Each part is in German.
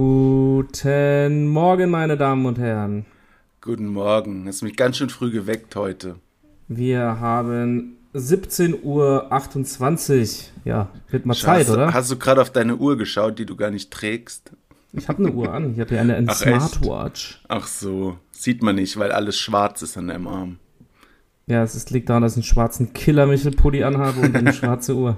Guten Morgen, meine Damen und Herren. Guten Morgen. Hast mich ganz schön früh geweckt heute. Wir haben 17.28 Uhr. Ja, wird mal Zeit, hast, oder? Hast du gerade auf deine Uhr geschaut, die du gar nicht trägst? Ich habe eine Uhr an. Ich habe hier eine, eine Ach, Smartwatch. Echt? Ach so. Sieht man nicht, weil alles schwarz ist an deinem Arm. Ja, es liegt daran, dass ich einen schwarzen Killer-Michel-Pulli anhabe und eine schwarze Uhr.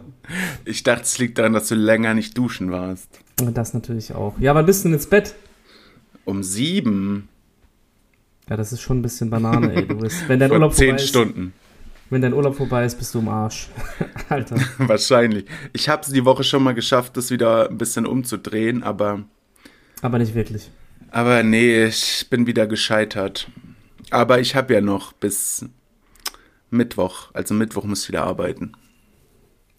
Ich dachte, es liegt daran, dass du länger nicht duschen warst. Das natürlich auch. Ja, wann bist du denn ins Bett? Um sieben. Ja, das ist schon ein bisschen Banane, ey. Du bist, wenn dein Vor Urlaub zehn vorbei Stunden. Ist, wenn dein Urlaub vorbei ist, bist du im Arsch. Alter. Wahrscheinlich. Ich habe es die Woche schon mal geschafft, das wieder ein bisschen umzudrehen, aber. Aber nicht wirklich. Aber nee, ich bin wieder gescheitert. Aber ich habe ja noch bis Mittwoch. Also Mittwoch muss ich wieder arbeiten.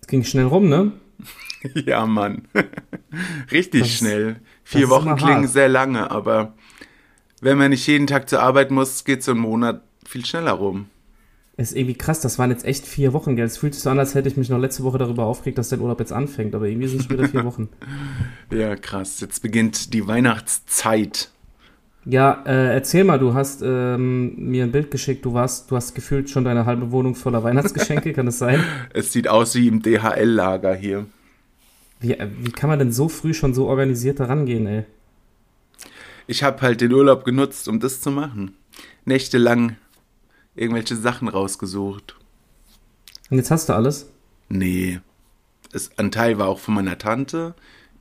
Es ging schnell rum, ne? ja, Mann. Richtig Das- schnell. Vier Wochen klingen hart. sehr lange, aber wenn man nicht jeden Tag zur Arbeit muss, geht so ein Monat viel schneller rum. Ist irgendwie krass, das waren jetzt echt vier Wochen, gell? Es fühlt sich so an, als hätte ich mich noch letzte Woche darüber aufgeregt, dass dein Urlaub jetzt anfängt, aber irgendwie sind es wieder vier Wochen. Ja, krass. Jetzt beginnt die Weihnachtszeit. Ja, äh, erzähl mal, du hast ähm, mir ein Bild geschickt, du warst, du hast gefühlt schon deine halbe Wohnung voller Weihnachtsgeschenke, kann das sein? Es sieht aus wie im DHL-Lager hier. Wie, äh, wie kann man denn so früh schon so organisiert da rangehen, ey? Ich habe halt den Urlaub genutzt, um das zu machen. Nächtelang irgendwelche Sachen rausgesucht. Und jetzt hast du alles? Nee. Es, ein Teil war auch von meiner Tante,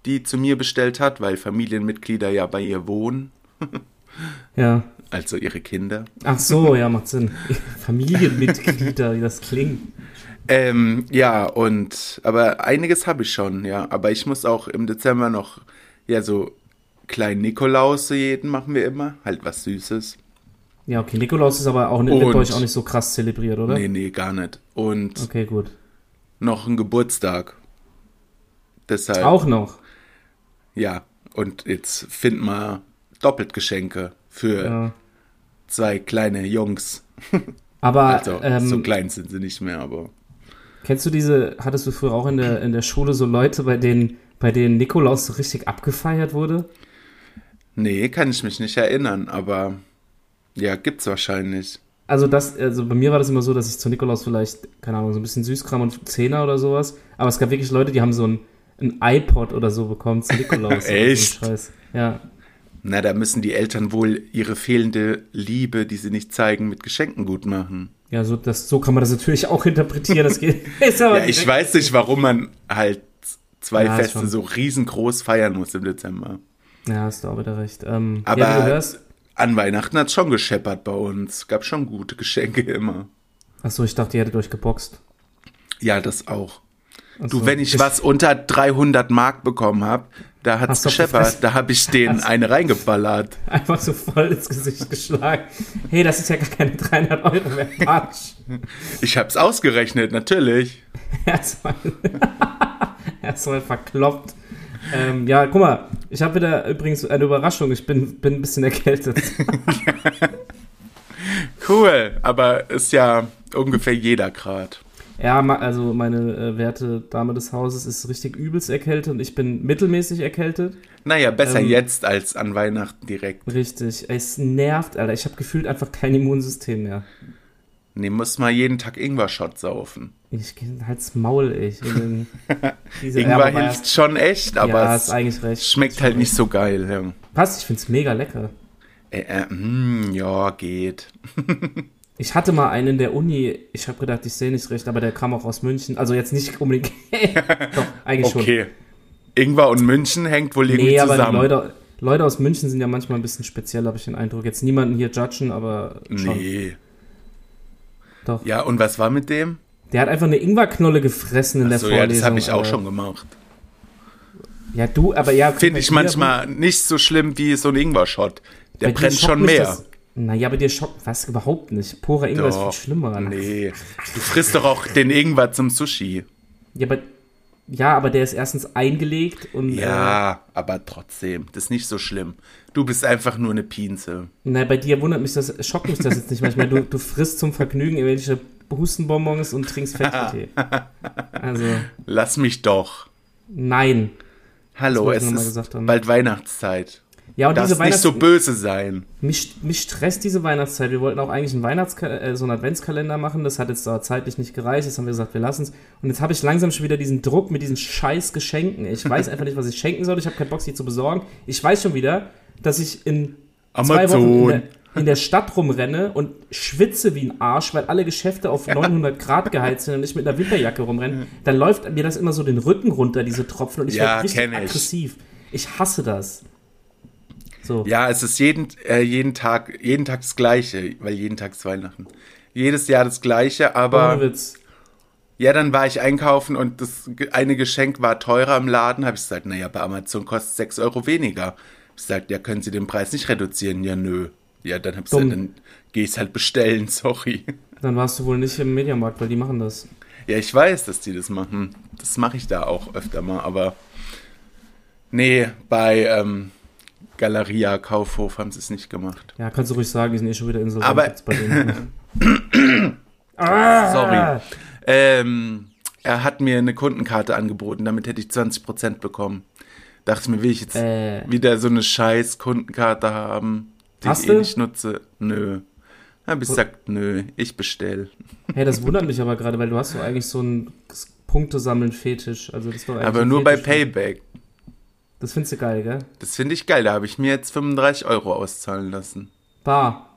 die zu mir bestellt hat, weil Familienmitglieder ja bei ihr wohnen. Ja. Also ihre Kinder. Ach so, ja, macht Sinn. Familienmitglieder, wie das klingt. Ähm, ja, und aber einiges habe ich schon, ja. Aber ich muss auch im Dezember noch, ja, so kleinen Nikolaus zu jeden machen wir immer. Halt was Süßes. Ja, okay, Nikolaus ist aber auch, bei euch auch nicht so krass zelebriert, oder? Nee, nee, gar nicht. Und Okay, gut. noch ein Geburtstag. Deshalb, Auch noch. ja. Und jetzt find mal doppelt Geschenke für Ja. zwei kleine Jungs. Aber Also, ähm, so klein sind sie nicht mehr, aber. Kennst du diese, hattest du früher auch in der, in der Schule so Leute, bei denen, bei denen Nikolaus so richtig abgefeiert wurde? Nee, kann ich mich nicht erinnern, aber ja, gibt's wahrscheinlich. Also das, also bei mir war das immer so, dass ich zu Nikolaus vielleicht, keine Ahnung, so ein bisschen Süßkram und Zehner oder sowas. Aber es gab wirklich Leute, die haben so ein, ein iPod oder so bekommen zu Nikolaus. Echt? So Scheiß. Ja. Na, da müssen die Eltern wohl ihre fehlende Liebe, die sie nicht zeigen, mit Geschenken gut machen. Ja, so, das, so kann man das natürlich auch interpretieren. Das geht, aber Ja, ich weiß nicht, warum man halt zwei Ja, Feste so riesengroß feiern muss im Dezember. Ja, hast du auch wieder recht. Ähm, Aber ja, hörst. an Weihnachten hat's schon gescheppert bei uns. Gab schon gute Geschenke immer. Achso, ich dachte, ihr hättet euch geboxt. Ja, das auch. Achso. Du, wenn ich was unter 300 Mark bekommen habe, da hat's Hast du gescheppert. Da habe ich Hast- eine reingeballert. Einfach so voll ins Gesicht geschlagen. Hey, das ist ja gar keine 300 Euro mehr. Quatsch. Ich hab's ausgerechnet, natürlich. Erstmal, erstmal verkloppt. Ähm, ja, guck mal, ich habe wieder übrigens eine Überraschung. Ich bin, bin ein bisschen erkältet. Cool, aber ist ja ungefähr jeder Grad. Ja, also meine äh, werte Dame des Hauses ist richtig übelst erkältet und ich bin mittelmäßig erkältet. Naja, besser Ähm, jetzt als an Weihnachten direkt. Richtig. Es nervt, Alter. Ich habe gefühlt einfach kein Immunsystem mehr. Nee, muss mal jeden Tag Ingwer-Shot saufen. Ich gehe halt's Maul. Ich Ingwer hilft schon echt, aber ja, es recht. schmeckt halt nicht so geil. Ja. Passt, ich find's mega lecker. äh, äh, hm, ja geht. Ich hatte mal einen in der Uni, ich habe gedacht, ich sehe nicht recht, aber der kam auch aus München. Also jetzt nicht unbedingt. Doch, eigentlich schon. Okay. Ingwer und München hängt wohl irgendwie Nee, aber zusammen. Leute, Leute aus München sind ja manchmal ein bisschen speziell, habe ich den Eindruck. Jetzt niemanden hier judgen, aber schon. nee. Doch. Ja, und was war mit dem? Der hat einfach eine Ingwerknolle gefressen in der So, Vorlesung. ja, das habe ich auch schon gemacht. Ja, du, aber ja. Finde ich manchmal nicht so schlimm wie so ein Ingwer-Shot. Der brennt schon mehr. Das, naja, bei dir schockt was überhaupt nicht. Purer Ingwer ist viel Doch. schlimmer. Nee. Du frisst doch auch den Ingwer zum Sushi. Ja, aber, ja, aber der ist erstens eingelegt und. Äh, Ja, aber trotzdem, das ist nicht so schlimm. Du bist einfach nur eine Pinse. Na, bei dir wundert mich das, schockt mich das jetzt nicht manchmal. Du, du frisst zum Vergnügen irgendwelche Hustenbonbons und trinkst Fetttee. Also, Lass mich doch. nein. Hallo, es ist bald Weihnachtszeit. Ja, und Darf diese nicht so Weihnachts böse sein. mich, mich stresst diese Weihnachtszeit. Wir wollten auch eigentlich einen Weihnachts äh, so einen Adventskalender machen. Das hat jetzt da zeitlich nicht gereicht. Jetzt haben wir gesagt, wir lassen es. Und jetzt habe ich langsam schon wieder diesen Druck mit diesen scheiß Geschenken. Ich weiß einfach nicht, was ich schenken soll. Ich habe keinen Bock, sie zu besorgen. Ich weiß schon wieder, dass ich in zwei Wochen in Amazon. der, in der Stadt rumrenne und schwitze wie ein Arsch, weil alle Geschäfte auf 900 Grad geheizt sind und ich mit einer Winterjacke rumrenne. Dann läuft mir das immer so den Rücken runter, diese Tropfen. Und ich Ja, werde richtig aggressiv. Ich hasse das. So. Ja, es ist jeden, äh, jeden Tag, jeden Tag das Gleiche, weil jeden Tag ist Weihnachten. Jedes Jahr das Gleiche, aber Ohne Witz. ja, dann war ich einkaufen und das eine Geschenk war teurer im Laden. Habe ich gesagt, naja, bei Amazon kostet 6 Euro weniger. Hab ich gesagt, ja, können Sie den Preis nicht reduzieren? Ja, nö. Ja, dann hab ich gesagt, dann geh ich's halt bestellen, sorry. Dann warst du wohl nicht im Mediamarkt, weil die machen das. Ja, ich weiß, dass die das machen. Das mache ich da auch öfter mal, aber nee, bei ähm, Galeria Kaufhof haben sie es nicht gemacht. Ja, kannst du ruhig sagen, die sind eh schon wieder insolvent. Aber- bei denen ah, Sorry. Ähm, er hat mir eine Kundenkarte angeboten, damit hätte ich 20% bekommen. Dachte ich mir, will ich jetzt Äh, wieder so eine scheiß Kundenkarte haben, die Hast ich eh nicht nutze? Nö. Hab ich gesagt, nö, ich bestell. hey, das wundert mich aber gerade, weil du hast doch eigentlich so einen Punktesammeln-Fetisch. Also das eigentlich Aber nur bei Fetisch. Payback. Das findest du geil, gell? Das finde ich geil. Da habe ich mir jetzt 35 Euro auszahlen lassen. Bar.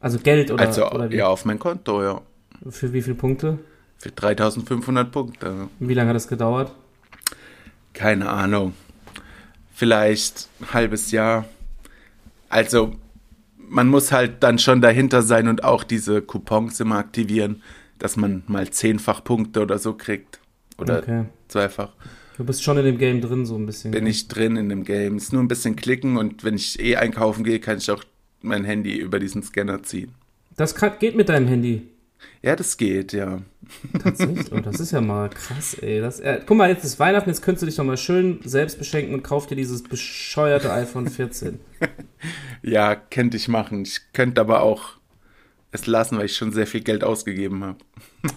Also Geld oder, also, oder wie? ja, auf mein Konto, ja. Für wie viele Punkte? Für 3500 Punkte. Wie lange hat das gedauert? Keine Ahnung. Vielleicht ein halbes Jahr. Also, man muss halt dann schon dahinter sein und auch diese Coupons immer aktivieren, dass man mal zehnfach Punkte oder so kriegt. Oder Okay. zweifach. Du bist schon in dem Game drin, so ein bisschen. Bin ich drin in dem Game. Ist nur ein bisschen klicken und wenn ich eh einkaufen gehe, kann ich auch mein Handy über diesen Scanner ziehen. Das kann, geht mit deinem Handy. Ja, das geht, ja. Tatsächlich. Oh, das ist ja mal krass, ey. Das, äh, guck mal, jetzt ist Weihnachten, jetzt könntest du dich doch mal schön selbst beschenken und kauf dir dieses bescheuerte iPhone 14. Ja, könnte ich machen. Ich könnte aber auch es lassen, weil ich schon sehr viel Geld ausgegeben habe.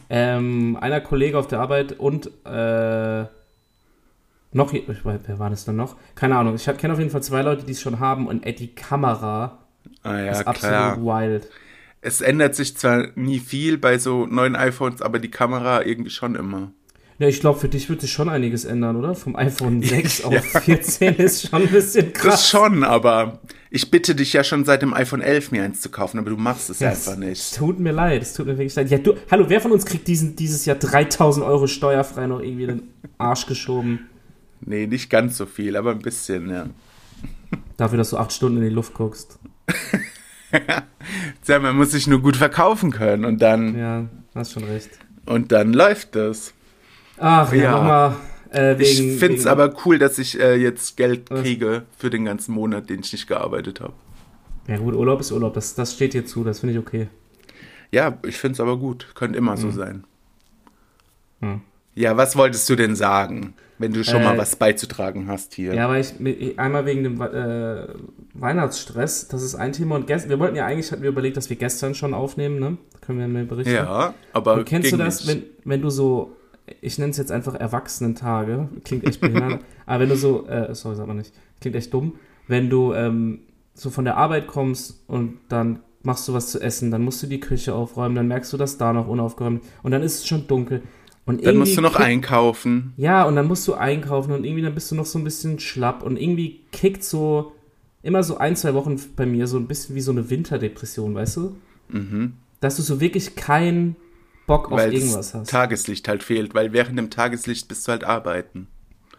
Ähm, einer Kollege auf der Arbeit und äh, noch, je- ich weiß, wer war das dann noch? Keine Ahnung. Ich kenne auf jeden Fall zwei Leute, die es schon haben und ey, die Kamera Ah ja, ist klar. absolut wild. Es ändert sich zwar nie viel bei so neuen iPhones, aber die Kamera irgendwie schon immer. Ja, ich glaube, für dich wird sich schon einiges ändern, oder? Vom iPhone 6 auf 14 ist schon ein bisschen Das krass. schon, aber ich bitte dich ja schon seit dem iPhone 11 mir eins zu kaufen, aber du machst es Ja, einfach Es nicht. tut mir leid, es tut mir wirklich leid. Ja, du, hallo, wer von uns kriegt diesen, dieses Jahr 3000 Euro steuerfrei noch irgendwie in den Arsch geschoben? Nee, nicht ganz so viel, aber ein bisschen, ja. Dafür, dass du acht Stunden in die Luft guckst. Tja, man muss sich nur gut verkaufen können und dann, Ja, hast schon recht. und dann läuft das. Ach, ja, Ja. nochmal äh, wegen. ich finde es aber cool, dass ich äh, jetzt Geld Was? kriege für den ganzen Monat, den ich nicht gearbeitet habe. Ja, gut, Urlaub ist Urlaub, das, das steht dir zu, das finde ich okay. Ja, ich finde es aber gut. Könnte immer so sein. Hm. Ja, was wolltest du denn sagen, wenn du schon Äh, mal was beizutragen hast hier? Ja, weil ich einmal wegen dem äh, Weihnachtsstress, das ist ein Thema und gestern, wir wollten ja eigentlich, hatten wir überlegt, dass wir gestern schon aufnehmen, ne? Können wir mal berichten. Ja, aber Und kennst du das, wenn, wenn du so, ich nenne es jetzt einfach Erwachsenentage, klingt echt behindert, aber wenn du so, äh, sorry, sag mal nicht, klingt echt dumm, wenn du ähm, so von der Arbeit kommst und dann machst du was zu essen, dann musst du die Küche aufräumen, dann merkst du, dass da noch unaufgeräumt und dann ist es schon dunkel. Und Dann musst du noch einkaufen. Ja, und dann musst du einkaufen und irgendwie dann bist du noch so ein bisschen schlapp und irgendwie kickt so immer so ein, zwei Wochen bei mir so ein bisschen wie so eine Winterdepression, weißt du? Mhm. Dass du so wirklich keinen Bock auf Weil irgendwas hast. Tageslicht halt fehlt, weil während dem Tageslicht bist du halt arbeiten.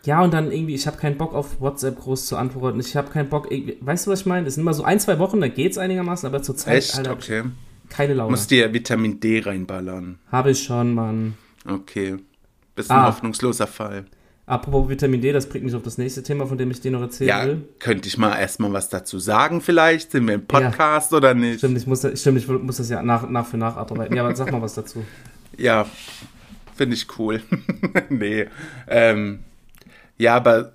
Ja, und dann irgendwie, ich habe keinen Bock auf WhatsApp groß zu antworten. Ich habe keinen Bock, weißt du, was ich meine? Das sind immer so ein, zwei Wochen, da geht's einigermaßen, aber zur Zeit, Echt? Alter, Okay. keine Laune. Musst dir Vitamin D reinballern. Habe ich schon, Mann. Okay. Bist ein Ah. hoffnungsloser Fall. Apropos Vitamin D, das bringt mich auf das nächste Thema, von dem ich dir noch erzählen Ja, will. könnte ich mal erstmal was dazu sagen vielleicht? Sind wir im Podcast oder nicht? Stimmt, ich muss, stimmt, ich muss das ja nach, nach für nach abarbeiten. Ja, aber sag mal was dazu. Ja, finde ich cool. nee. Ähm, ja, aber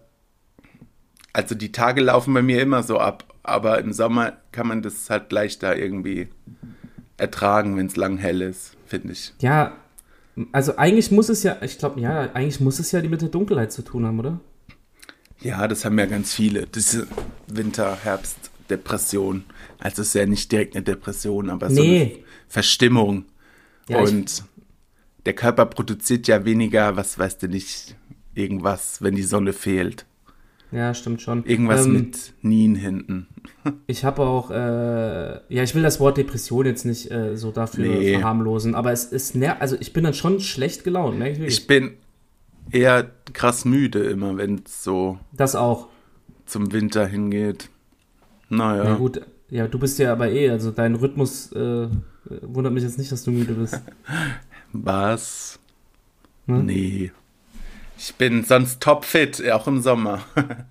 also die Tage laufen bei mir immer so ab, aber im Sommer kann man das halt leichter irgendwie ertragen, wenn es lang hell ist, finde ich. Ja, also eigentlich muss es ja, ich glaube, ja, eigentlich muss es ja die mit der Dunkelheit zu tun haben, oder? Ja, das haben ja ganz viele. Diese Winter-Herbst-Depression. Also es ist ja nicht direkt eine Depression, aber so Nee. eine Verstimmung. Ja, Und der Körper produziert ja weniger, was weißt du nicht, irgendwas, wenn die Sonne fehlt. Ja, stimmt schon. Irgendwas Ähm, mit Nien hinten. Ich habe auch, äh, ja, ich will das Wort Depression jetzt nicht äh, so dafür Nee. verharmlosen, aber es ist, also ich bin dann schon schlecht gelaunt, merke ich wirklich. Ich bin eher krass müde immer, wenn es so das auch. zum Winter hingeht. Naja. Ja. gut, ja, du bist ja aber eh, also dein Rhythmus äh, wundert mich jetzt nicht, dass du müde bist. Was? Hm? Nee. Ich bin sonst topfit, auch im Sommer.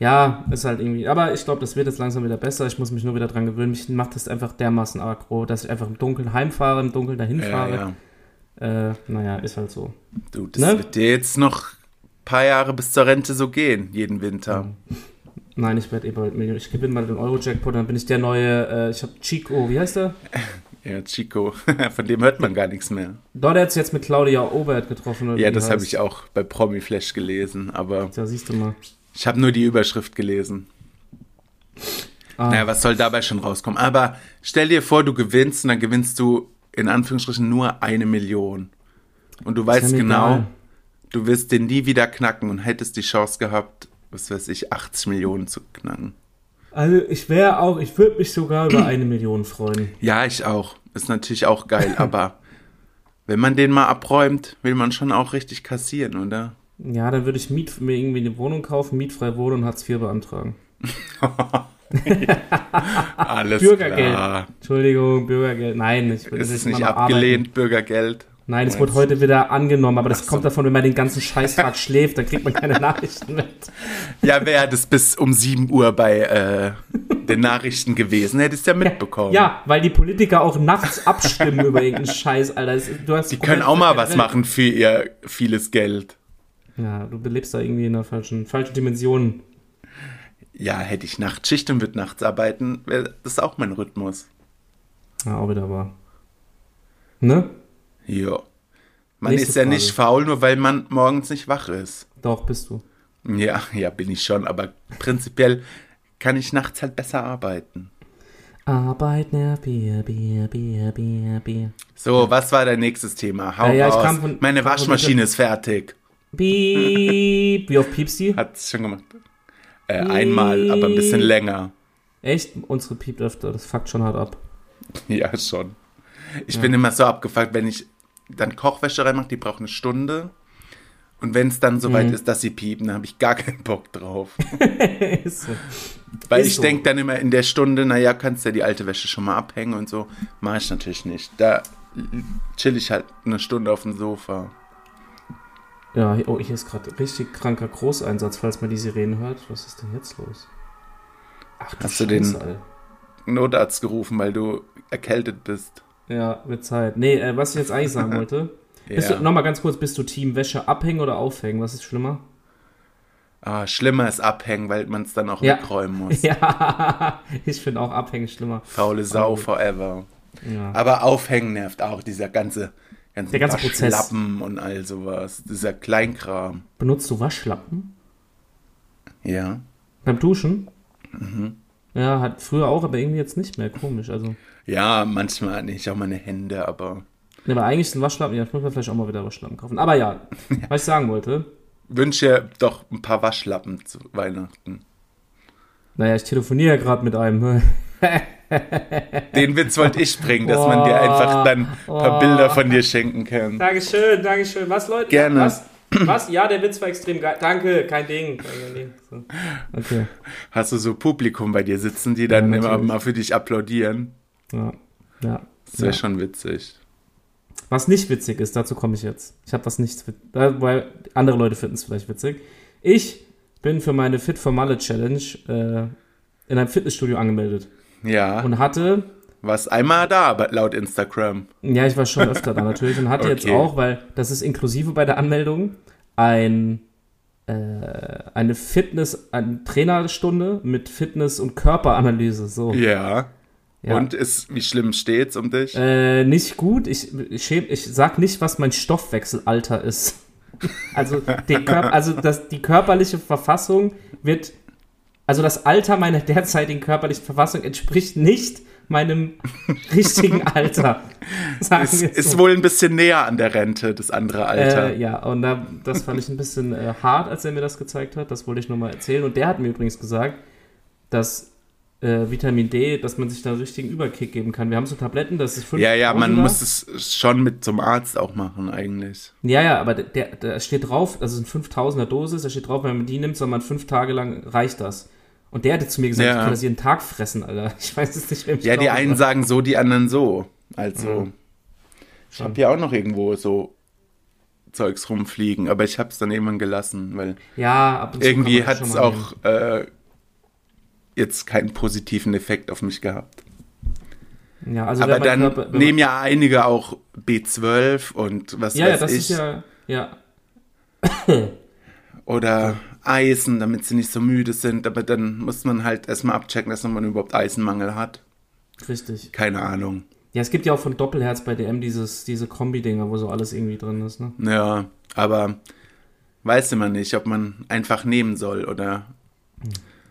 Ja, ist halt irgendwie, aber ich glaube, das wird jetzt langsam wieder besser. Ich muss mich nur wieder dran gewöhnen. Mich macht das einfach dermaßen aggro, dass ich einfach im Dunkeln heimfahre, im Dunkeln dahin ja, fahre. ja. Äh, naja, ist halt so. Du, das Ne? wird dir jetzt noch ein paar Jahre bis zur Rente so gehen, jeden Winter. Nein, ich werde eh bald Million. Ich gewinne mal den Euro-Jackpot, dann bin ich der neue, äh, ich habe Chico, wie heißt der? Ja, Chico, von dem hört man gar nichts mehr. Dort hat es jetzt mit Claudia Obert getroffen. Oder Ja, das habe ich auch bei Promi Flash gelesen, aber Ja, siehst du mal. ich habe nur die Überschrift gelesen. Ah, Naja, was soll dabei schon rauskommen? Aber stell dir vor, du gewinnst und dann gewinnst du in Anführungsstrichen nur eine Million. Und du weißt genau, egal. du wirst den nie wieder knacken und hättest die Chance gehabt, was weiß ich, 80 Millionen zu knacken. Also ich wäre auch, ich würde mich sogar über eine Million freuen. Ja, ich auch. Ist natürlich auch geil, aber wenn man den mal abräumt, will man schon auch richtig kassieren, oder? Ja, dann würde ich Miet, mir irgendwie eine Wohnung kaufen, mietfrei wohnen und Hartz IV beantragen. Alles Bürgergeld. klar. Entschuldigung, Bürgergeld. Nein, ich will Ist es nicht abgelehnt, Bürgergeld? Nein, es wurde heute wieder angenommen, aber das so. kommt davon, wenn man den ganzen Scheißtag schläft, dann kriegt man keine Nachrichten mit. Ja, wäre das bis um 7 Uhr bei äh, den Nachrichten gewesen, hättest du ja mitbekommen. Ja, weil die Politiker auch nachts abstimmen über irgendeinen Scheiß, Alter. Du hast Die können auch mal was machen für ihr vieles Geld. Ja, du lebst da irgendwie in einer falschen, falschen Dimension. Ja, hätte ich Nachtschicht und würde nachts arbeiten, wäre das auch mein Rhythmus. Ja, auch wieder wahr. Ne? Ja. Man Nächste ist ja Frage. nicht faul, nur weil man morgens nicht wach ist. Doch, bist du. Ja, ja, bin ich schon, aber prinzipiell kann ich nachts halt besser arbeiten. Arbeit, ne, Bier, Bier, Bier, Bier, Bier. So, was war dein nächstes Thema? Hau Ja, ja, ich raus. kam von- Meine Waschmaschine ist fertig. Piep. Wie oft piepst die? Hat es schon gemacht. Äh, einmal, aber ein bisschen länger. Echt? Unsere piept öfter, das fuckt schon hart ab. Ja, schon. Ich bin immer so abgefuckt, wenn ich dann Kochwäsche reinmache, die braucht eine Stunde. Und wenn es dann soweit Mhm. ist, dass sie piepen, dann habe ich gar keinen Bock drauf. Ist so. Weil Ist ich so. denke dann immer in der Stunde, naja, kannst ja die alte Wäsche schon mal abhängen und so. Mache ich natürlich nicht. Da chill ich halt eine Stunde auf dem Sofa. Ja, oh, hier ist gerade richtig kranker Großeinsatz, falls man die Sirenen hört. Was ist denn jetzt los? Ach du Hast du den- Scheiße. Notarzt gerufen, weil du erkältet bist. Ja, wird Zeit. Nee, äh, was ich jetzt eigentlich sagen wollte. Bist Ja. nochmal ganz kurz, bist du Team Wäsche abhängen oder aufhängen? Was ist schlimmer? Ah, schlimmer ist abhängen, weil man es dann auch Ja. wegräumen muss. Ja, ich finde auch abhängen schlimmer. Faule Sau Oh. forever. Ja. Aber aufhängen nervt auch, dieser ganze, ganze, Der ganze Prozess. Waschlappen und all sowas. Dieser Kleinkram. Benutzt du Waschlappen? Ja. Beim Duschen? Mhm. Ja, hat früher auch, aber irgendwie jetzt nicht mehr. Komisch. Also, Ja, manchmal nicht auch meine Hände, aber ne, aber eigentlich sind Waschlappen, ja, ich muss mir vielleicht auch mal wieder Waschlappen kaufen. Aber ja, was ich sagen wollte, wünsche dir doch ein paar Waschlappen zu Weihnachten. naja, ich telefoniere ja gerade mit einem. Den Witz wollte ich bringen, dass man dir einfach dann ein paar Oh. Bilder von dir schenken kann. Dankeschön, Dankeschön. Was, Leute? Gerne. Was? Was? Ja, der Witz war extrem geil. Danke, kein Ding. Kein Ding. So. Okay. Hast du so Publikum bei dir sitzen, die dann Ja, immer mal für dich applaudieren? Ja. ja. Das wäre Ja. schon witzig. Was nicht witzig ist, dazu komme ich jetzt. Ich habe was nicht, äh, weil andere Leute finden es vielleicht witzig. Ich bin für meine Fit for Malle Challenge äh, in einem Fitnessstudio angemeldet Ja, und hatte, was einmal da, aber laut Instagram. ja, ich war schon öfter da natürlich und hatte jetzt Okay. auch, weil das ist inklusive bei der Anmeldung, ein äh, eine Fitness, eine Trainerstunde mit Fitness- und Körperanalyse. So. Ja. Ja. Und ist, wie schlimm steht's um dich? Äh, nicht gut. Ich, ich, schäm, ich sag nicht, was mein Stoffwechselalter ist. Also, Körper, also das, die körperliche Verfassung wird, also das Alter meiner derzeitigen körperlichen Verfassung entspricht nicht meinem richtigen Alter. Sagen ist, so. ist wohl ein bisschen näher an der Rente, das andere Alter. Äh, ja, und da, das fand ich ein bisschen äh, hart, als er mir das gezeigt hat. Das wollte ich nur mal erzählen. Und der hat mir übrigens gesagt, dass äh, Vitamin D, dass man sich da einen richtigen Überkick geben kann. Wir haben so Tabletten, das ist 5 Ja, ja, man muss es schon mit zum Arzt auch machen eigentlich. Ja, ja, aber der, der steht drauf, also es sind 5000er Dosis, da steht drauf, wenn man die nimmt, soll man fünf Tage lang, reicht das. Und der hatte zu mir gesagt, ja. ich kann das jeden Tag fressen, Alter. Ich weiß es nicht, ich Ja, die einen sagen so, die anderen so. Also, ja. ich habe ja auch noch irgendwo so Zeugs rumfliegen, aber ich habe es dann irgendwann gelassen, weil ja, irgendwie hat es auch äh, jetzt keinen positiven Effekt auf mich gehabt. Ja, also Aber dann Körper, nehmen ja einige auch B12 und was ja, weiß ja, das ich. Ist ja, ja. Oder Eisen, damit sie nicht so müde sind. Aber dann muss man halt erstmal abchecken, dass man überhaupt Eisenmangel hat. Richtig. Keine Ahnung. Ja, es gibt ja auch von Doppelherz bei DM dieses, diese Kombi-Dinger, wo so alles irgendwie drin ist, ne? Ja, aber weiß immer nicht, ob man einfach nehmen soll oder.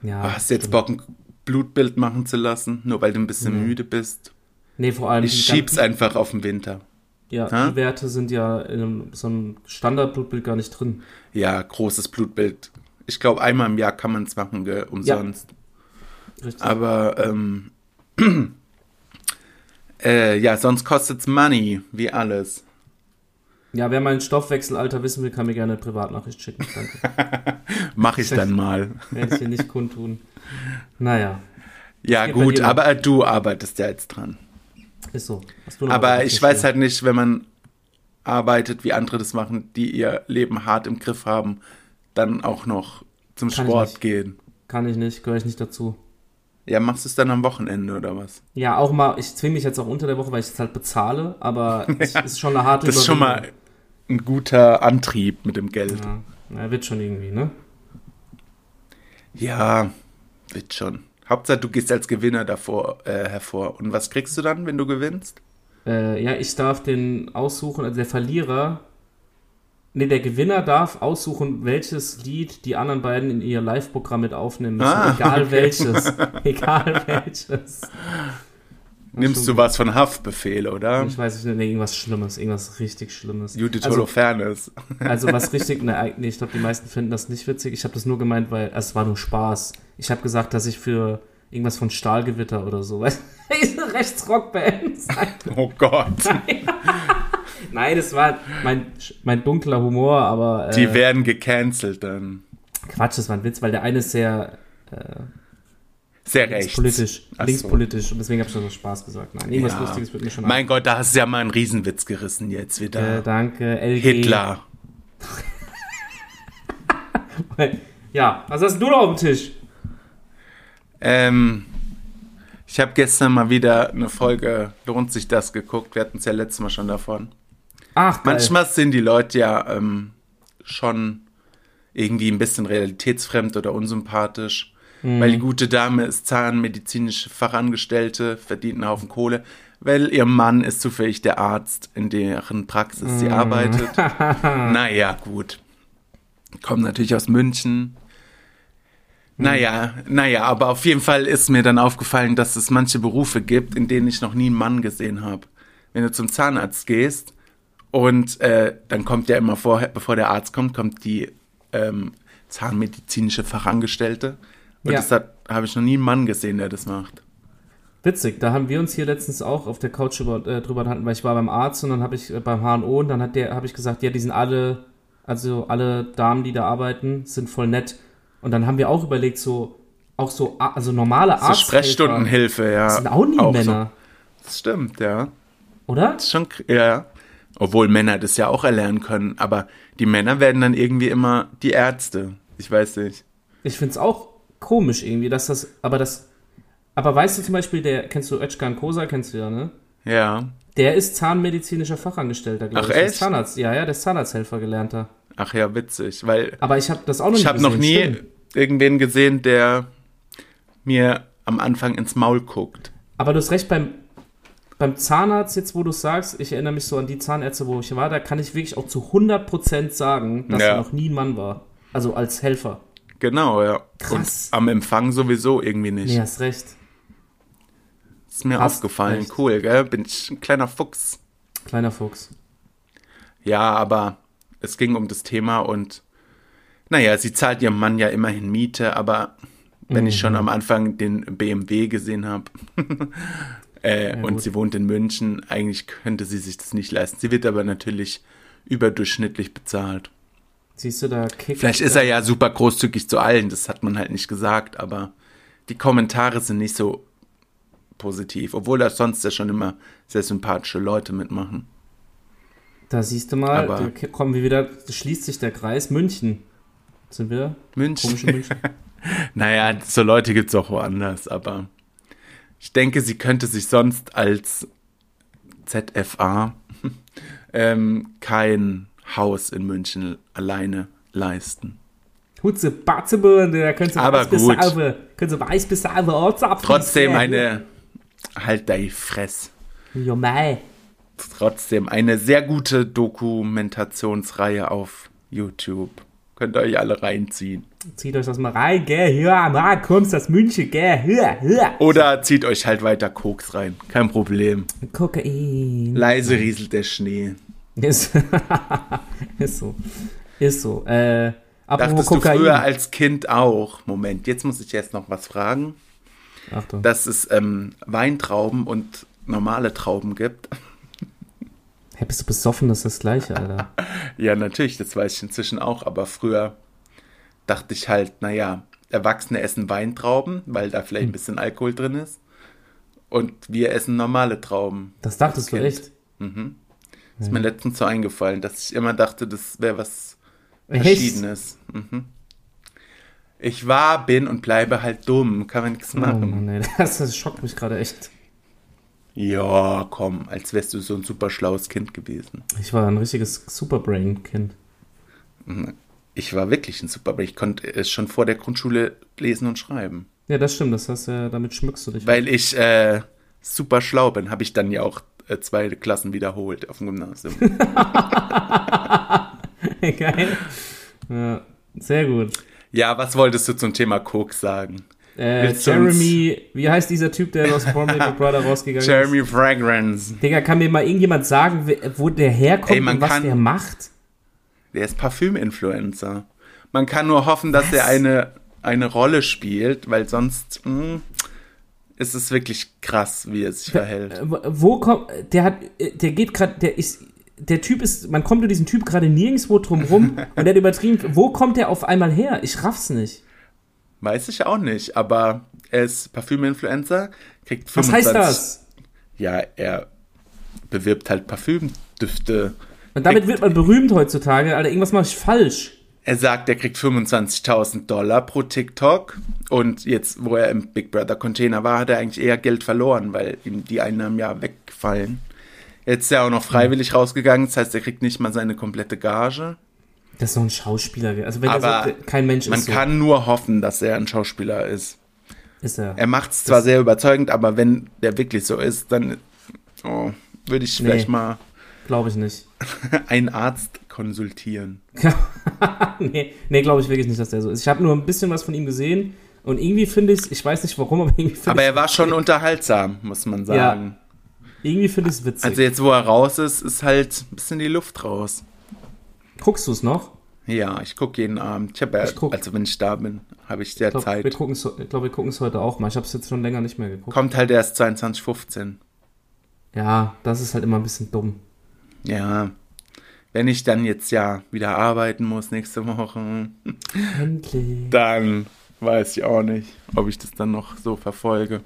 Ja, oh, hast du jetzt Bock, ein Blutbild machen zu lassen, nur weil du ein bisschen nee. müde bist? Nee, vor allem. Ich schieb's einfach auf den Winter. Ja, ha? die Werte sind ja in einem, so einem Standardblutbild gar nicht drin. Ja, großes Blutbild. Ich glaube, einmal im Jahr kann man es machen, gell, umsonst. Ja. Richtig. Aber, ähm, äh, ja, sonst kostet's Money, wie alles. Ja, wer mein Stoffwechselalter wissen will, kann mir gerne eine Privatnachricht schicken. Danke. Mach ich dann mal. Werde ich hier nicht kundtun. Naja. Ja, gut, aber du arbeitest ja jetzt dran. Ist so. aber ich weiß halt nicht, wenn man arbeitet, wie andere das machen, die ihr Leben hart im Griff haben, dann auch noch zum kann Sport gehen. Kann ich nicht, gehöre ich nicht dazu. Ja, machst du es dann am Wochenende oder was? Ja, auch mal, ich zwinge mich jetzt auch unter der Woche, weil ich es halt bezahle, aber es ja, ist schon eine harte Das ist schon mal ein guter Antrieb mit dem Geld. Ja, na, wird schon irgendwie, ne? Ja, wird schon. Hauptsache, du gehst als Gewinner davor äh, hervor. Und was kriegst du dann, wenn du gewinnst? Äh, ja, ich darf den aussuchen, also der Verlierer. Ne, der Gewinner darf aussuchen, welches Lied die anderen beiden in ihr Live-Programm mit aufnehmen müssen. Ah, egal okay. welches. egal welches. Nimmst du was von Haftbefehl, oder? Ich weiß nicht, nee, irgendwas Schlimmes, irgendwas richtig Schlimmes. Judith also, Holofernes. Also was richtig, ne, nee, ich glaube, die meisten finden das nicht witzig. Ich habe das nur gemeint, weil es war nur Spaß. Ich habe gesagt, dass ich für irgendwas von Stahlgewitter oder so, weißt du, Rechtsrockband. Oh Gott. Nein. Nein, das war mein, mein dunkler Humor, aber. Äh, die werden gecancelt dann. Quatsch, das war ein Witz, weil der eine ist sehr. Äh, sehr rechts. Politisch, linkspolitisch. So. Und deswegen habe ich so Spaß gesagt. Nein, irgendwas ja. Lustiges wird mir schon Mein Gott, da hast du ja mal einen Riesenwitz gerissen jetzt wieder. Äh, danke, LG. Hitler. ja, was hast du noch auf dem Tisch? Ähm, ich habe gestern mal wieder eine Folge Lohnt sich das geguckt. Wir hatten es ja letztes Mal schon davon. Ach. Manchmal sind die Leute ja ähm, schon irgendwie ein bisschen realitätsfremd oder unsympathisch. Mhm. Weil die gute Dame ist zahnmedizinische Fachangestellte, verdient einen Haufen Kohle, weil ihr Mann ist zufällig der Arzt, in deren Praxis mhm. sie arbeitet. naja, gut. Kommt natürlich aus München. Naja, naja, aber auf jeden Fall ist mir dann aufgefallen, dass es manche Berufe gibt, in denen ich noch nie einen Mann gesehen habe. Wenn du zum Zahnarzt gehst und äh, dann kommt ja immer vorher, bevor der Arzt kommt, kommt die ähm, zahnmedizinische Fachangestellte. Und ja. deshalb habe ich noch nie einen Mann gesehen, der das macht. Witzig, da haben wir uns hier letztens auch auf der Couch über, äh, drüber unterhalten, weil ich war beim Arzt und dann habe ich äh, beim HNO und dann hat der, habe ich gesagt, ja, die sind alle, also alle Damen, die da arbeiten, sind voll nett. Und dann haben wir auch überlegt, so, auch so, also normale Arzt. So Sprechstundenhilfe, ja. sind auch nie auch Männer. So. Das stimmt, ja. Oder? Das ist schon, ja. Obwohl Männer das ja auch erlernen können, aber die Männer werden dann irgendwie immer die Ärzte. Ich weiß nicht. Ich finde es auch komisch irgendwie, dass das, aber das, aber weißt du zum Beispiel, der, kennst du Özcan Kosa, kennst du ja, ne? Ja. Der ist zahnmedizinischer Fachangestellter, glaube ich. Ach, echt? Zahnarzt, ja, ja, der ist Zahnarzthelfer gelernter. Ach ja, witzig, weil. Aber ich habe das auch noch nicht Ich habe noch nie stimmt. irgendwen gesehen, der mir am Anfang ins Maul guckt. Aber du hast recht beim. Beim Zahnarzt, jetzt wo du sagst, ich erinnere mich so an die Zahnärzte, wo ich war, da kann ich wirklich auch zu 100% sagen, dass Ja. er noch nie ein Mann war. Also als Helfer. Genau, ja. Krass. Und am Empfang sowieso irgendwie nicht. Nee, hast recht. Ist mir Hast aufgefallen. recht. Cool, gell? Bin ich ein kleiner Fuchs. Kleiner Fuchs. Ja, aber es ging um das Thema und naja, sie zahlt ihrem Mann ja immerhin Miete, aber wenn ich Mhm. schon am Anfang den BMW gesehen habe äh, Ja, und gut. sie wohnt in München, eigentlich könnte sie sich das nicht leisten. Sie wird aber natürlich überdurchschnittlich bezahlt. Siehst du, da kickt. Vielleicht ist er ja super großzügig zu allen, das hat man halt nicht gesagt, aber die Kommentare sind nicht so positiv, obwohl da sonst ja schon immer sehr sympathische Leute mitmachen. Da siehst du mal, Aber- da kommen wir wieder, da schließt sich der Kreis. München. Sind wir? München. Komische München. Naja, so Leute gibt es auch woanders, aber ich denke, sie könnte sich sonst als ZFA ähm, kein Haus in München alleine leisten. Hutze, Batzebirne, da könntest du Aber weiß bis gut. sauber, könntest du weiß bis sauber Ortsapfel. Trotzdem eine, halt dein Fress, Ja, mei. trotzdem eine sehr gute Dokumentationsreihe auf YouTube. Könnt ihr euch alle reinziehen. Zieht euch das mal rein, gell? Ja, mal kommst das München, gell? Ja, ja. Oder zieht euch halt weiter Koks rein. Kein Problem. Kokain. Leise rieselt der Schnee. Ist, ist so. Ist so. Äh, Dachtest du Kokain. früher als Kind auch? Moment, jetzt muss ich erst noch was fragen. Achtung. Dass es ähm, Weintrauben und normale Trauben gibt. Hä, bist du besoffen? Das ist das Gleiche, Alter. Ja, natürlich, das weiß ich inzwischen auch, aber früher dachte ich halt, naja, Erwachsene essen Weintrauben, weil da Hm. vielleicht ein bisschen Alkohol drin ist. Und wir essen normale Trauben. Das dachtest du echt? Ist mir letztens so eingefallen, dass ich immer dachte, das wäre was? Verschiedenes. Mhm. Ich war, bin und bleibe halt dumm. Kann man nichts Oh machen. Mann, ey, das, das schockt mich gerade echt. Ja, komm, als wärst du so ein super schlaues Kind gewesen. Ich war ein richtiges Superbrain-Kind. Ich war wirklich ein super, ich konnte es schon vor der Grundschule lesen und schreiben. Ja, das stimmt. Das heißt, ja, damit schmückst du dich. Weil ich äh, super schlau bin, habe ich dann ja auch äh, zwei Klassen wiederholt auf dem Gymnasium. Geil. Ja, sehr gut. ja, was wolltest du zum Thema Koks sagen? Äh, Jeremy, wie heißt dieser Typ, der aus Big Brother rausgegangen ist? Jeremy Fragrance. Digga, kann mir mal irgendjemand sagen, wo der herkommt Ey, und was kann- der macht? Der ist Parfüm-Influencer. Man kann nur hoffen, dass er eine, eine Rolle spielt, weil sonst mh, ist es wirklich krass, wie er sich verhält. Äh, Wo kommt, der hat, äh, der geht gerade, der ist, der Typ ist, man kommt um diesen Typ gerade nirgendwo drum rum und der hat übertrieben, wo kommt der auf einmal her? Ich raff's nicht. Weiß ich auch nicht, aber er ist Parfüm-Influencer, kriegt Was 25 heißt das? Ja, er bewirbt halt Parfümdüfte. Und damit wird man berühmt heutzutage, Alter, irgendwas mache ich falsch. Er sagt, er kriegt 25.000 Dollar pro TikTok und jetzt, wo er im Big Brother Container war, hat er eigentlich eher Geld verloren, weil ihm die Einnahmen ja wegfallen. Jetzt ist er auch noch freiwillig rausgegangen, das heißt, er kriegt nicht mal seine komplette Gage. Das ist doch ein Schauspieler. Also wenn Aber der so, kein Mensch Man ist so, kann nur hoffen, dass er ein Schauspieler ist. ist er. Er macht es zwar sehr überzeugend, aber wenn der wirklich so ist, dann oh, würde ich Nee. vielleicht mal Glaube ich nicht. einen Arzt konsultieren. nee, nee glaube ich wirklich nicht, dass der so ist. Ich habe nur ein bisschen was von ihm gesehen und irgendwie finde ich ich weiß nicht warum, aber irgendwie finde Aber ich er war schon unterhaltsam, muss man sagen. irgendwie finde ich es witzig. Also jetzt, wo er raus ist, ist halt ein bisschen die Luft raus. Guckst du es noch? Ja, ich gucke jeden Abend. Ich habe ja, Ich also wenn ich da bin, habe ich Ich glaube, Zeit. wir gucken es glaub, wir gucken's heute auch mal. Ich habe es jetzt schon länger nicht mehr geguckt. Kommt halt erst 22.15 Ja, das ist halt immer ein bisschen dumm. Ja. Wenn ich dann jetzt ja wieder arbeiten muss nächste Woche, Endlich. dann weiß ich auch nicht, ob ich das dann noch so verfolge.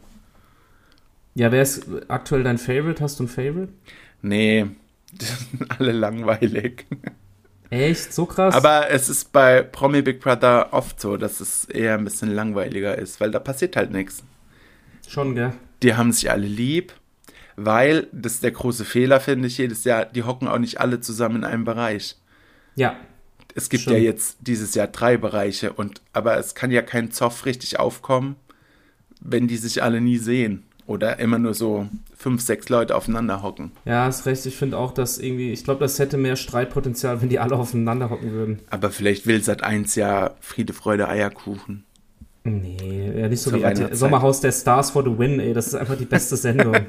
Ja, wer ist aktuell dein Favorite? Hast du ein Favorite? Nee, die sind alle langweilig. Echt? So krass? Aber es ist bei Promi Big Brother oft so, dass es eher ein bisschen langweiliger ist, weil da passiert halt nichts. Schon, gell? Die haben sich alle lieb, weil, das ist der große Fehler, finde ich, jedes Jahr, die hocken auch nicht alle zusammen in einem Bereich. Ja. Es gibt Stimmt. ja jetzt dieses Jahr drei Bereiche und aber es kann ja kein Zoff richtig aufkommen, wenn die sich alle nie sehen. Oder immer nur so fünf, sechs Leute aufeinander hocken. Ja, ist recht. Ich finde auch, dass irgendwie, ich glaube, das hätte mehr Streitpotenzial, wenn die alle aufeinander hocken würden. Aber vielleicht will seit eins Jahr Friede, Freude, Eierkuchen. Nee, ja, nicht so Zur wie RTL. Sommerhaus der Stars for the Win, ey. Das ist einfach die beste Sendung.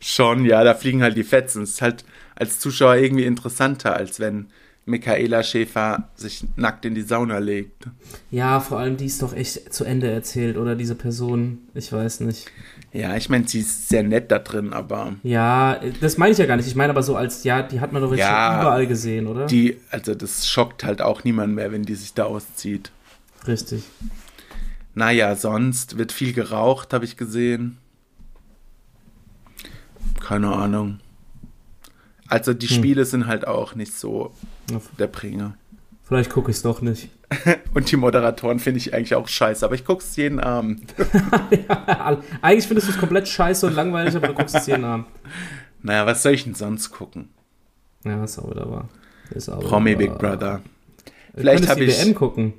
Schon, ja, da fliegen halt die Fetzen. Es ist halt als Zuschauer irgendwie interessanter, als wenn Michaela Schäfer sich nackt in die Sauna legt. ja, vor allem die ist doch echt zu Ende erzählt, oder diese Person. Ich weiß nicht. Ja, ich meine, sie ist sehr nett da drin, aber Ja, das meine ich ja gar nicht. Ich meine aber so als, ja, die hat man doch jetzt Ja, schon überall gesehen, oder? die, also das schockt halt auch niemand mehr, wenn die sich da auszieht. Richtig. Naja, sonst wird viel geraucht, habe ich gesehen. Keine Ahnung. Also die Hm. Spiele sind halt auch nicht so der Bringer. Vielleicht gucke ich es doch nicht. Und die Moderatoren finde ich eigentlich auch scheiße, aber ich gucke es jeden Abend. ja, eigentlich findest du es komplett scheiße und langweilig, aber du guckst es jeden Abend. Naja, was soll ich denn sonst gucken? Ja, ist auch wieder wahr. Ist auch Promi Big. Brother. Vielleicht könntest hab die ich- WM gucken.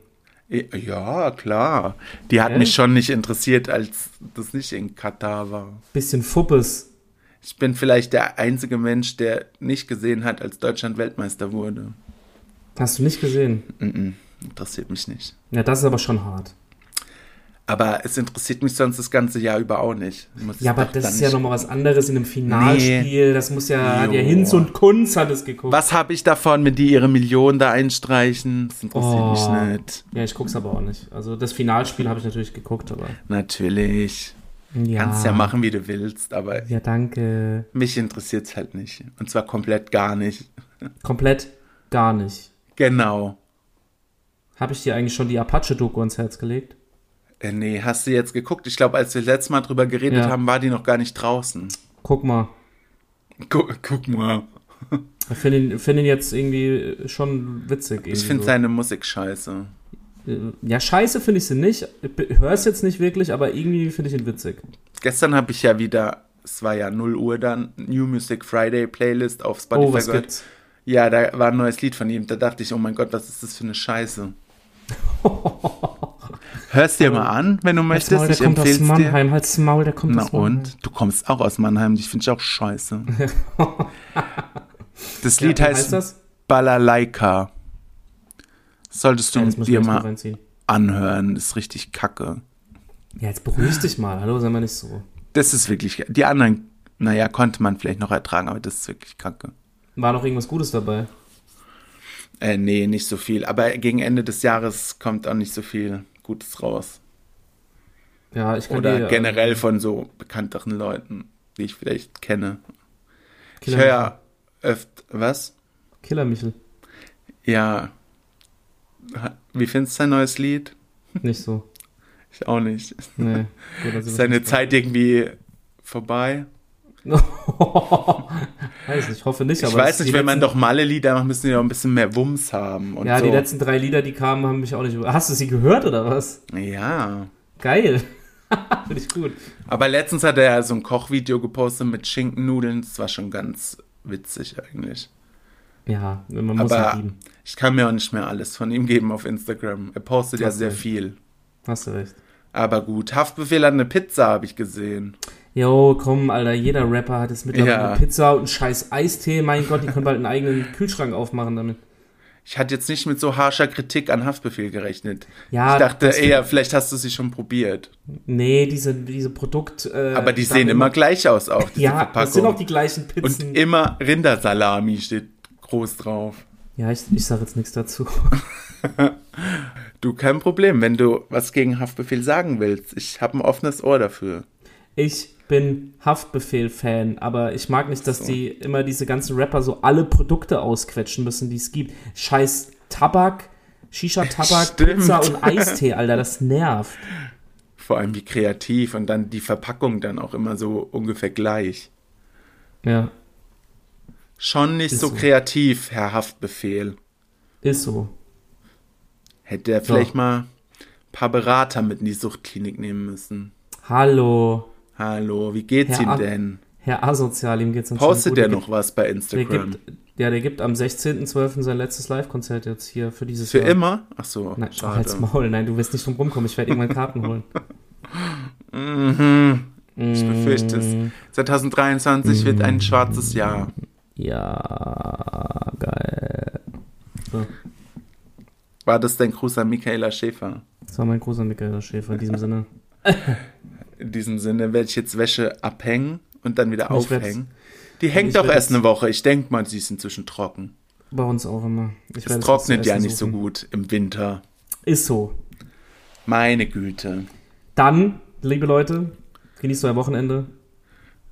Ja, klar. Die hat Hä? mich schon nicht interessiert, als das nicht in Katar war. Bisschen Fuppes. Ich bin vielleicht der einzige Mensch, der nicht gesehen hat, als Deutschland Weltmeister wurde. Hast du nicht gesehen? Mm-mm, interessiert mich nicht. Ja, das ist aber schon hart. Aber es interessiert mich sonst das ganze Jahr über auch nicht. Muss Ja, aber das ist ja nochmal was anderes in einem Finalspiel. Das muss ja, ja. Hinz und Kunz hat es geguckt. Was habe ich davon, wenn die ihre Millionen da einstreichen? Das interessiert Oh. mich nicht. Ja, ich guck's aber auch nicht. Also das Finalspiel habe ich natürlich geguckt, aber. Natürlich. Ja. Kannst ja machen, wie du willst, aber Ja, danke. mich interessiert es halt nicht. Und zwar komplett gar nicht. Komplett gar nicht. Genau. Habe ich dir eigentlich schon die Apache-Doku ans Herz gelegt? Äh, nee, hast du jetzt geguckt? Ich glaube, als wir letztes Mal drüber geredet Ja. haben, war die noch gar nicht draußen. Guck mal. Guck, guck mal. Ich finde ihn, find ihn jetzt irgendwie schon witzig. Ich finde so. seine Musik scheiße. Äh, Ja, scheiße finde ich sie nicht. Ich höre es jetzt nicht wirklich, aber irgendwie finde ich ihn witzig. Gestern habe ich ja wieder, es war ja 0 Uhr dann, New Music Friday Playlist auf Spotify oh, was gehört. gibt's? Ja, da war ein neues Lied von ihm. Da dachte ich, oh mein Gott, was ist das für eine Scheiße? Hörst dir mal an, wenn du möchtest. Maul, der Ich kommt aus es dir. Mannheim. Halt's Maul, der kommt Na aus Mannheim. und? Du kommst auch aus Mannheim, die finde ich auch scheiße. Das Ja, Lied wie heißt, das? Balalaika. Solltest du Ja, ich dir mal mal anhören. Ist richtig kacke. Ja, jetzt beruhig dich mal. Hallo, sei mal nicht so. Das ist wirklich. Die anderen, naja, konnte man vielleicht noch ertragen, aber das ist wirklich kacke. War noch irgendwas Gutes dabei? Äh, nee, nicht so viel. Aber gegen Ende des Jahres kommt auch nicht so viel Gutes raus. Ja, ich kann Oder dir, äh, generell von so bekannteren Leuten, die ich vielleicht kenne. Ich Killer höre ja öfter. Was? Killer Michel. Ja. Wie findest du sein neues Lied? Nicht so. Ich auch nicht. Nee. Gut, also Ist seine Zeit irgendwie vorbei? weiß nicht, ich hoffe nicht. Ich weiß nicht, wenn man doch Malle-Lieder macht, müssen die doch ein bisschen mehr Wumms haben. Ja, so. die letzten drei Lieder, die kamen, haben mich auch nicht. Hast du sie gehört oder was? Ja. Geil. Finde ich gut. Aber letztens hat er ja so ein Kochvideo gepostet mit Schinkennudeln. Das war schon ganz witzig eigentlich. Ja, man muss Aber- halt lieben. Ich kann mir auch nicht mehr alles von ihm geben auf Instagram. Er postet ja Hast du sehr recht. viel. Hast du recht. Aber gut, Haftbefehl hat eine Pizza, habe ich gesehen. Jo, komm, Alter, jeder Rapper hat jetzt mittlerweile Ja. eine Pizza und einen scheiß Eistee. Mein Gott, die können bald einen eigenen Kühlschrank aufmachen damit. Ich hatte jetzt nicht mit so harscher Kritik an Haftbefehl gerechnet. Ja, ich dachte eher, vielleicht hast du sie schon probiert. Nee, diese, diese Produkt. Äh, Aber die sehen immer gleich aus, auch diese Ja, Verpackung. das sind auch die gleichen Und Pizzen. immer Rindersalami steht groß drauf. Ja, ich, ich sage jetzt nichts dazu. Du, kein Problem, wenn du was gegen Haftbefehl sagen willst. Ich habe ein offenes Ohr dafür. Ich bin Haftbefehl-Fan, aber ich mag nicht, dass So. die immer diese ganzen Rapper so alle Produkte ausquetschen müssen, die es gibt. Scheiß Tabak, Shisha-Tabak. Pizza und Eistee, Alter, das nervt. Vor allem wie kreativ und dann die Verpackung dann auch immer so ungefähr gleich. Ja, Schon nicht so so. kreativ, Herr Haftbefehl. ist so. Hätte er vielleicht mal ein paar Berater mit in die Suchtklinik nehmen müssen. Hallo, Hallo, wie geht's Herr ihm denn? Herr Asozial, ihm geht's Postet gut. der Der noch was bei Der Instagram? gibt, ja, der gibt am 16.12. sein letztes Live-Konzert jetzt hier für dieses Für Jahr. immer? Ach so, Nein, schade. halt's Maul. Nein, du wirst nicht drum rumkommen. Ich werde irgendwann Karten holen. Mhm. Ich ich das. 2023 wird ein schwarzes Jahr. Ja, geil. So, War das dein Gruß an Michaela Schäfer? das war mein großer Michael Schäfer in diesem Sinne. In diesem Sinne werde ich jetzt Wäsche abhängen und dann wieder Ich aufhängen. Die hängt doch erst eine Woche. Ich denke mal, sie ist inzwischen trocken. Bei uns auch immer. Ich Es trocknet ja nicht so suchen. gut im Winter. Ist so. Meine Güte. Dann, liebe Leute, genießt euer Wochenende.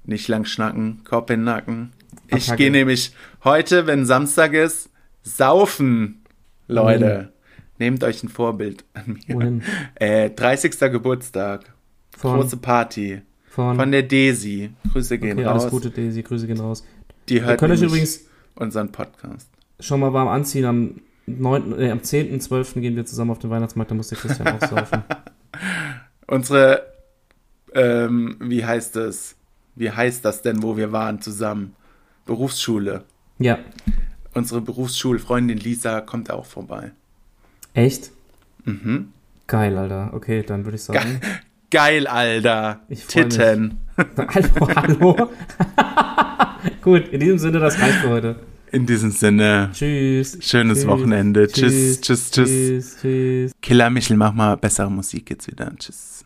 Nicht lang schnacken, Kopf in den Nacken. Ich gehe nämlich heute, wenn Samstag ist, saufen. Leute, nehmt euch ein Vorbild an mir. Wohin? Äh, 30. Geburtstag. Von, Große Party. von, Von der Desi. Grüße gehen okay, raus. alles Gute, Daisy. Grüße gehen raus. Die hört euch übrigens unseren Podcast. schon mal warm anziehen. Am, 9., äh, am 10.12. gehen wir zusammen auf den Weihnachtsmarkt. Da muss der Christian auch saufen. Unsere, ähm, wie heißt es? Wie heißt das denn, wo wir waren zusammen? Berufsschule. Ja. Unsere Berufsschulfreundin Lisa kommt auch vorbei. Echt? Mhm. Geil, Alter. Okay, dann würde ich sagen. Geil, Alter. Ich. Titten. hallo, hallo. Gut, in diesem Sinne, das reicht für heute. In diesem Sinne, Tschüss. schönes Tschüss. Wochenende. Tschüss, tschüss, tschüss. Tschüss, tschüss. Killer Michel, mach mal bessere Musik jetzt wieder. Tschüss.